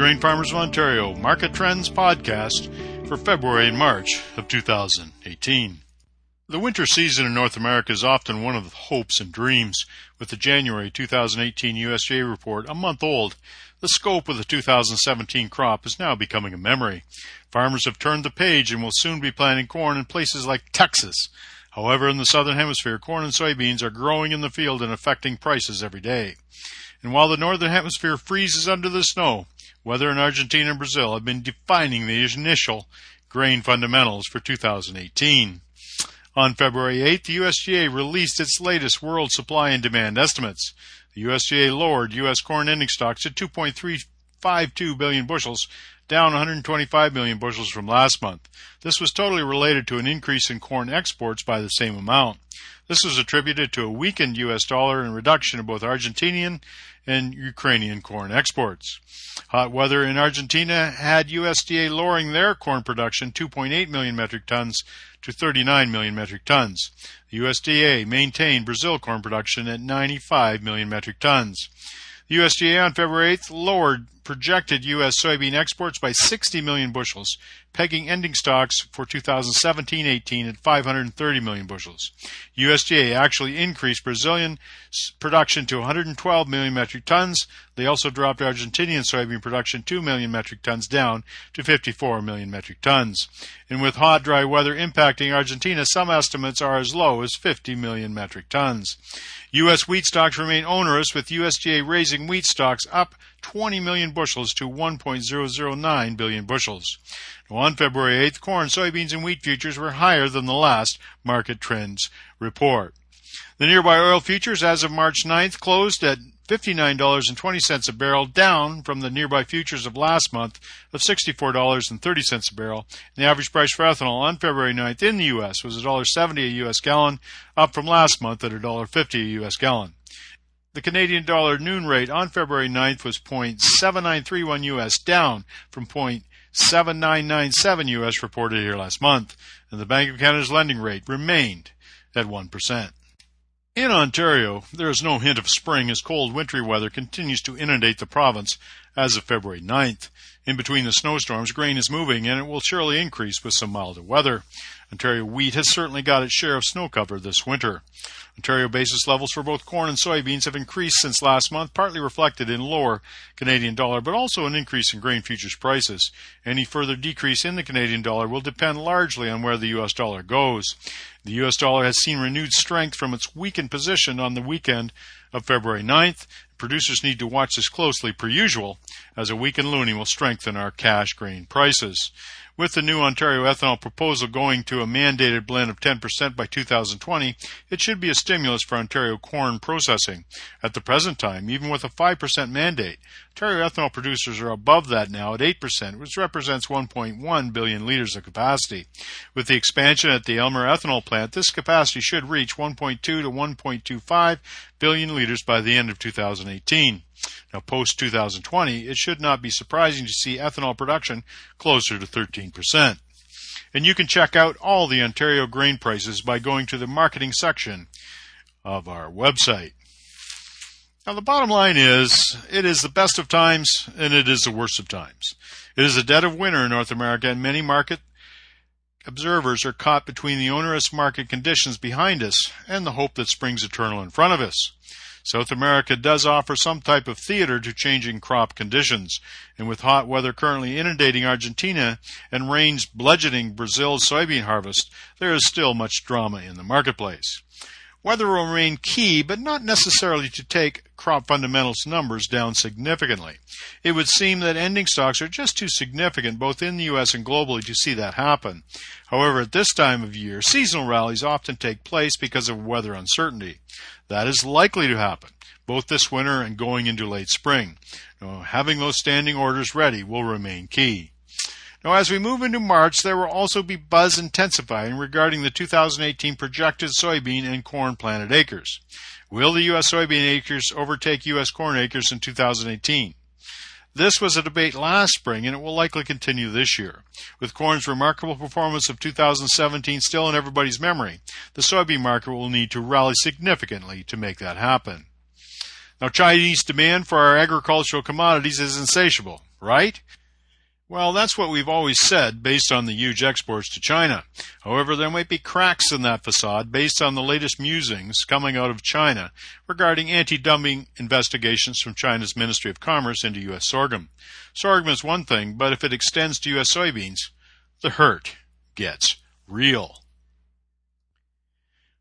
Grain Farmers of Ontario Market Trends podcast for February and March of 2018. The winter season in North America is often one of the hopes and dreams. With the January 2018 USDA report a month old, the scope of the 2017 crop is now becoming a memory. Farmers have turned the page and will soon be planting corn in places like Texas. However, in the southern hemisphere, corn and soybeans are growing in the field and affecting prices every day. And while the northern hemisphere freezes under the snow, weather in Argentina and Brazil have been defining the initial grain fundamentals for 2018. On February 8th, the USDA released its latest world supply and demand estimates. The USDA lowered U.S. corn ending stocks to 2.352 billion bushels, down 125 million bushels from last month. This was totally related to an increase in corn exports by the same amount. This was attributed to a weakened U.S. dollar and reduction of both Argentinian and Ukrainian corn exports. Hot weather in Argentina had USDA lowering their corn production 2.8 million metric tons to 39 million metric tons. The USDA maintained Brazil corn production at 95 million metric tons. The USDA on February 8th lowered projected U.S. soybean exports by 60 million bushels, pegging ending stocks for 2017-18 at 530 million bushels. USDA actually increased Brazilian production to 112 million metric tons. They also dropped Argentinian soybean production 2 million metric tons down to 54 million metric tons. And with hot, dry weather impacting Argentina, some estimates are as low as 50 million metric tons. U.S. wheat stocks remain onerous, with USDA raising wheat stocks up 20 million bushels to 1.009 billion bushels. On February 8th, corn, soybeans, and wheat futures were higher than the last market trends report. The nearby oil futures as of March 9th closed at $59.20 a barrel, down from the nearby futures of last month of $64.30 a barrel. And the average price for ethanol on February 9th in the U.S. was $1.70 a U.S. gallon, up from last month at $1.50 a U.S. gallon. The Canadian dollar noon rate on February 9th was 0.7931 US, down from 0.7997 US reported here last month, and the Bank of Canada's lending rate remained at 1%. In Ontario, there is no hint of spring as cold wintry weather continues to inundate the province as of February 9th. In between the snowstorms, grain is moving and it will surely increase with some milder weather. Ontario wheat has certainly got its share of snow cover this winter. Ontario basis levels for both corn and soybeans have increased since last month, partly reflected in lower Canadian dollar, but also an increase in grain futures prices. Any further decrease in the Canadian dollar will depend largely on where the US dollar goes. The US dollar has seen renewed strength from its weakened position on the weekend of February 9th. Producers need to watch this closely per usual, as a weakened loonie will strengthen our cash grain prices. With the new Ontario ethanol proposal going to a mandated blend of 10% by 2020, it should be a stimulus for Ontario corn processing. At the present time, even with a 5% mandate, Ontario ethanol producers are above that now at 8%, which represents 1.1 billion liters of capacity. With the expansion at the Aylmer ethanol plant, this capacity should reach 1.2 to 1.25 billion liters by the end of 2018. Now, post 2020, it should not be surprising to see ethanol production closer to 13%. And you can check out all the Ontario grain prices by going to the marketing section of our website. Now, the bottom line is it is the best of times and it is the worst of times. It is the dead of winter in North America, and many market observers are caught between the onerous market conditions behind us and the hope that spring's eternal in front of us. South America does offer some type of theater to changing crop conditions, and with hot weather currently inundating Argentina and rains bludgeoning Brazil's soybean harvest, there is still much drama in the marketplace. Weather will remain key, but not necessarily to take crop fundamentals numbers down significantly. It would seem that ending stocks are just too significant both in the US and globally to see that happen. However, at this time of year, seasonal rallies often take place because of weather uncertainty. That is likely to happen, both this winter and going into late spring. Now, having those standing orders ready will remain key. Now, as we move into March, there will also be buzz intensifying regarding the 2018 projected soybean and corn planted acres. Will the U.S. soybean acres overtake U.S. corn acres in 2018? This was a debate last spring and it will likely continue this year. With corn's remarkable performance of 2017 still in everybody's memory, the soybean market will need to rally significantly to make that happen. Now, Chinese demand for our agricultural commodities is insatiable. right? Well, that's what we've always said based on the huge exports to China. However, there might be cracks in that facade based on the latest musings coming out of China regarding anti-dumping investigations from China's Ministry of Commerce into U.S. sorghum. Sorghum is one thing, but if it extends to U.S. soybeans, the hurt gets real.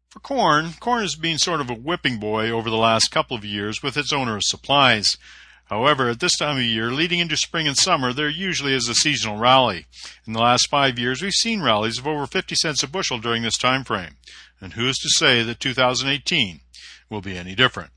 For corn, corn has been sort of a whipping boy over the last couple of years with its onerous supplies. However, at this time of year, leading into spring and summer, there usually is a seasonal rally. In the last five years, we've seen rallies of over 50 cents a bushel during this time frame. And who is to say that 2018 will be any different?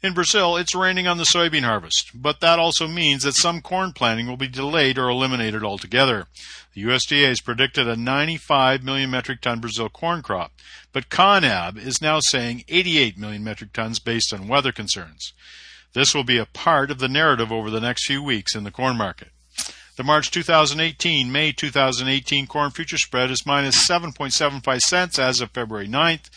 In Brazil, it's raining on the soybean harvest, but that also means that some corn planting will be delayed or eliminated altogether. The USDA has predicted a 95 million metric ton Brazil corn crop, but CONAB is now saying 88 million metric tons based on weather concerns. This will be a part of the narrative over the next few weeks in the corn market. The March 2018 May 2018 corn future spread is minus 7.75 cents as of February 9th.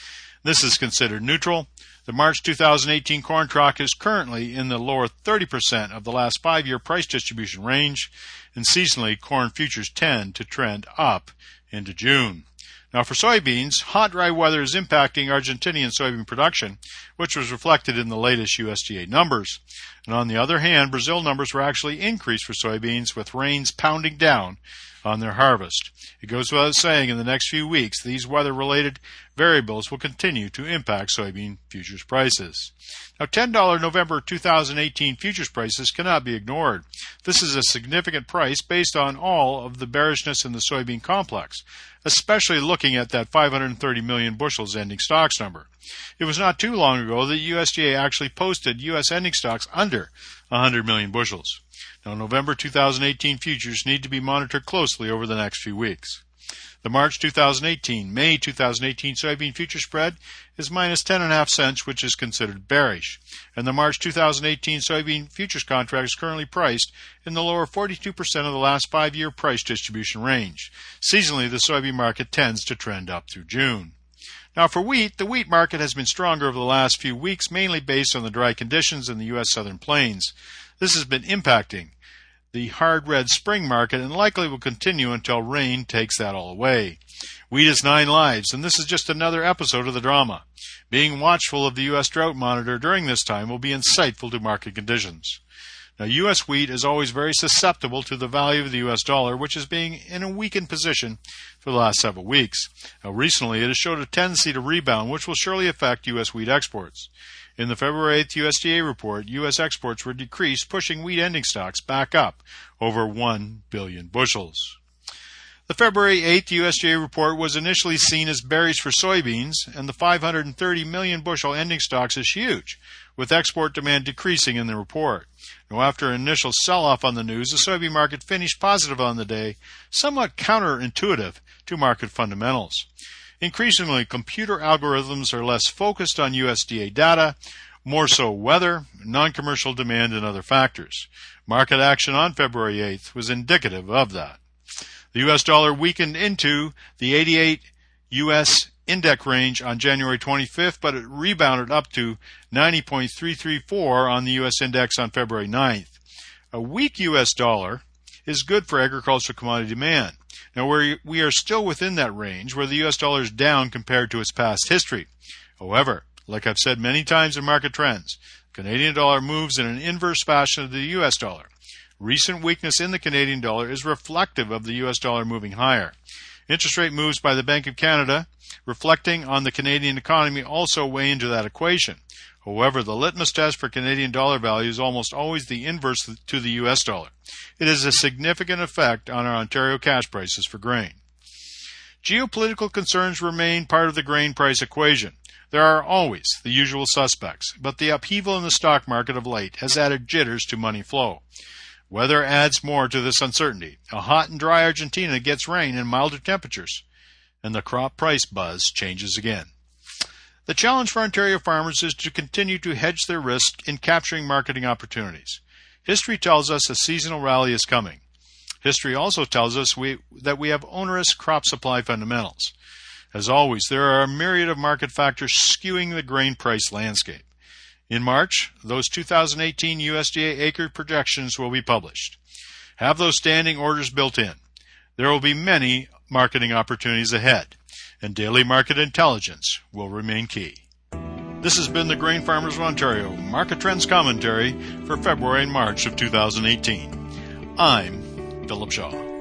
This is considered neutral. The March 2018 corn crop is currently in the lower 30% of the last five year price distribution range, and seasonally corn futures tend to trend up into June. Now, for soybeans, hot, dry weather is impacting Argentinian soybean production, which was reflected in the latest USDA numbers. And on the other hand, Brazil numbers were actually increased for soybeans, with rains pounding down on their harvest. It goes without saying in the next few weeks, these weather related variables will continue to impact soybean futures prices. Now, $10 November 2018 futures prices cannot be ignored. This is a significant price based on all of the bearishness in the soybean complex, especially looking at that 530 million bushels ending stocks number. It was not too long ago that USDA actually posted U.S. ending stocks under 100 million bushels. Now, November 2018 futures need to be monitored closely over the next few weeks. The March 2018 May 2018 soybean future spread is minus 10.5 cents, which is considered bearish. And the March 2018 soybean futures contract is currently priced in the lower 42% of the last five year price distribution range. Seasonally, the soybean market tends to trend up through June. Now, for wheat, the wheat market has been stronger over the last few weeks, mainly based on the dry conditions in the U.S. southern plains. This has been impacting the hard red spring market and likely will continue until rain takes that all away. Wheat is nine lives, and this is just another episode of the drama. Being watchful of the U.S. drought monitor during this time will be insightful to market conditions. Now, U.S. wheat is always very susceptible to the value of the U.S. dollar, which is being in a weakened position for the last several weeks. Now, recently, it has showed a tendency to rebound, which will surely affect U.S. wheat exports. In the February 8th USDA report, U.S. exports were decreased, pushing wheat ending stocks back up over 1 billion bushels. The February 8th USDA report was initially seen as bearish for soybeans, and the 530 million bushel ending stocks is huge, with export demand decreasing in the report. Now, after an initial sell off on the news, the soybean market finished positive on the day, somewhat counterintuitive to market fundamentals. Increasingly, computer algorithms are less focused on USDA data, more so weather, non commercial demand, and other factors. Market action on February 8th was indicative of that. The US dollar weakened into the 88 US index range on January 25th, but it rebounded up to 90.334 on the US index on February 9th. A weak US dollar is good for agricultural commodity demand. Now, we are still within that range where the US dollar is down compared to its past history. However, like I've said many times in market trends, Canadian dollar moves in an inverse fashion of the US dollar. Recent weakness in the Canadian dollar is reflective of the US dollar moving higher. Interest rate moves by the Bank of Canada reflecting on the Canadian economy also weigh into that equation. However, the litmus test for Canadian dollar value is almost always the inverse to the US dollar. It has a significant effect on our Ontario cash prices for grain. Geopolitical concerns remain part of the grain price equation. There are always the usual suspects, but the upheaval in the stock market of late has added jitters to money flow. Weather adds more to this uncertainty. A hot and dry Argentina gets rain and milder temperatures, and the crop price buzz changes again. The challenge for Ontario farmers is to continue to hedge their risk in capturing marketing opportunities. History tells us a seasonal rally is coming. History also tells us we, that we have onerous crop supply fundamentals. As always, there are a myriad of market factors skewing the grain price landscape. In March, those 2018 USDA acre projections will be published. Have those standing orders built in. There will be many marketing opportunities ahead, and daily market intelligence will remain key. This has been the Grain Farmers of Ontario Market Trends Commentary for February and March of 2018. I'm Philip Shaw.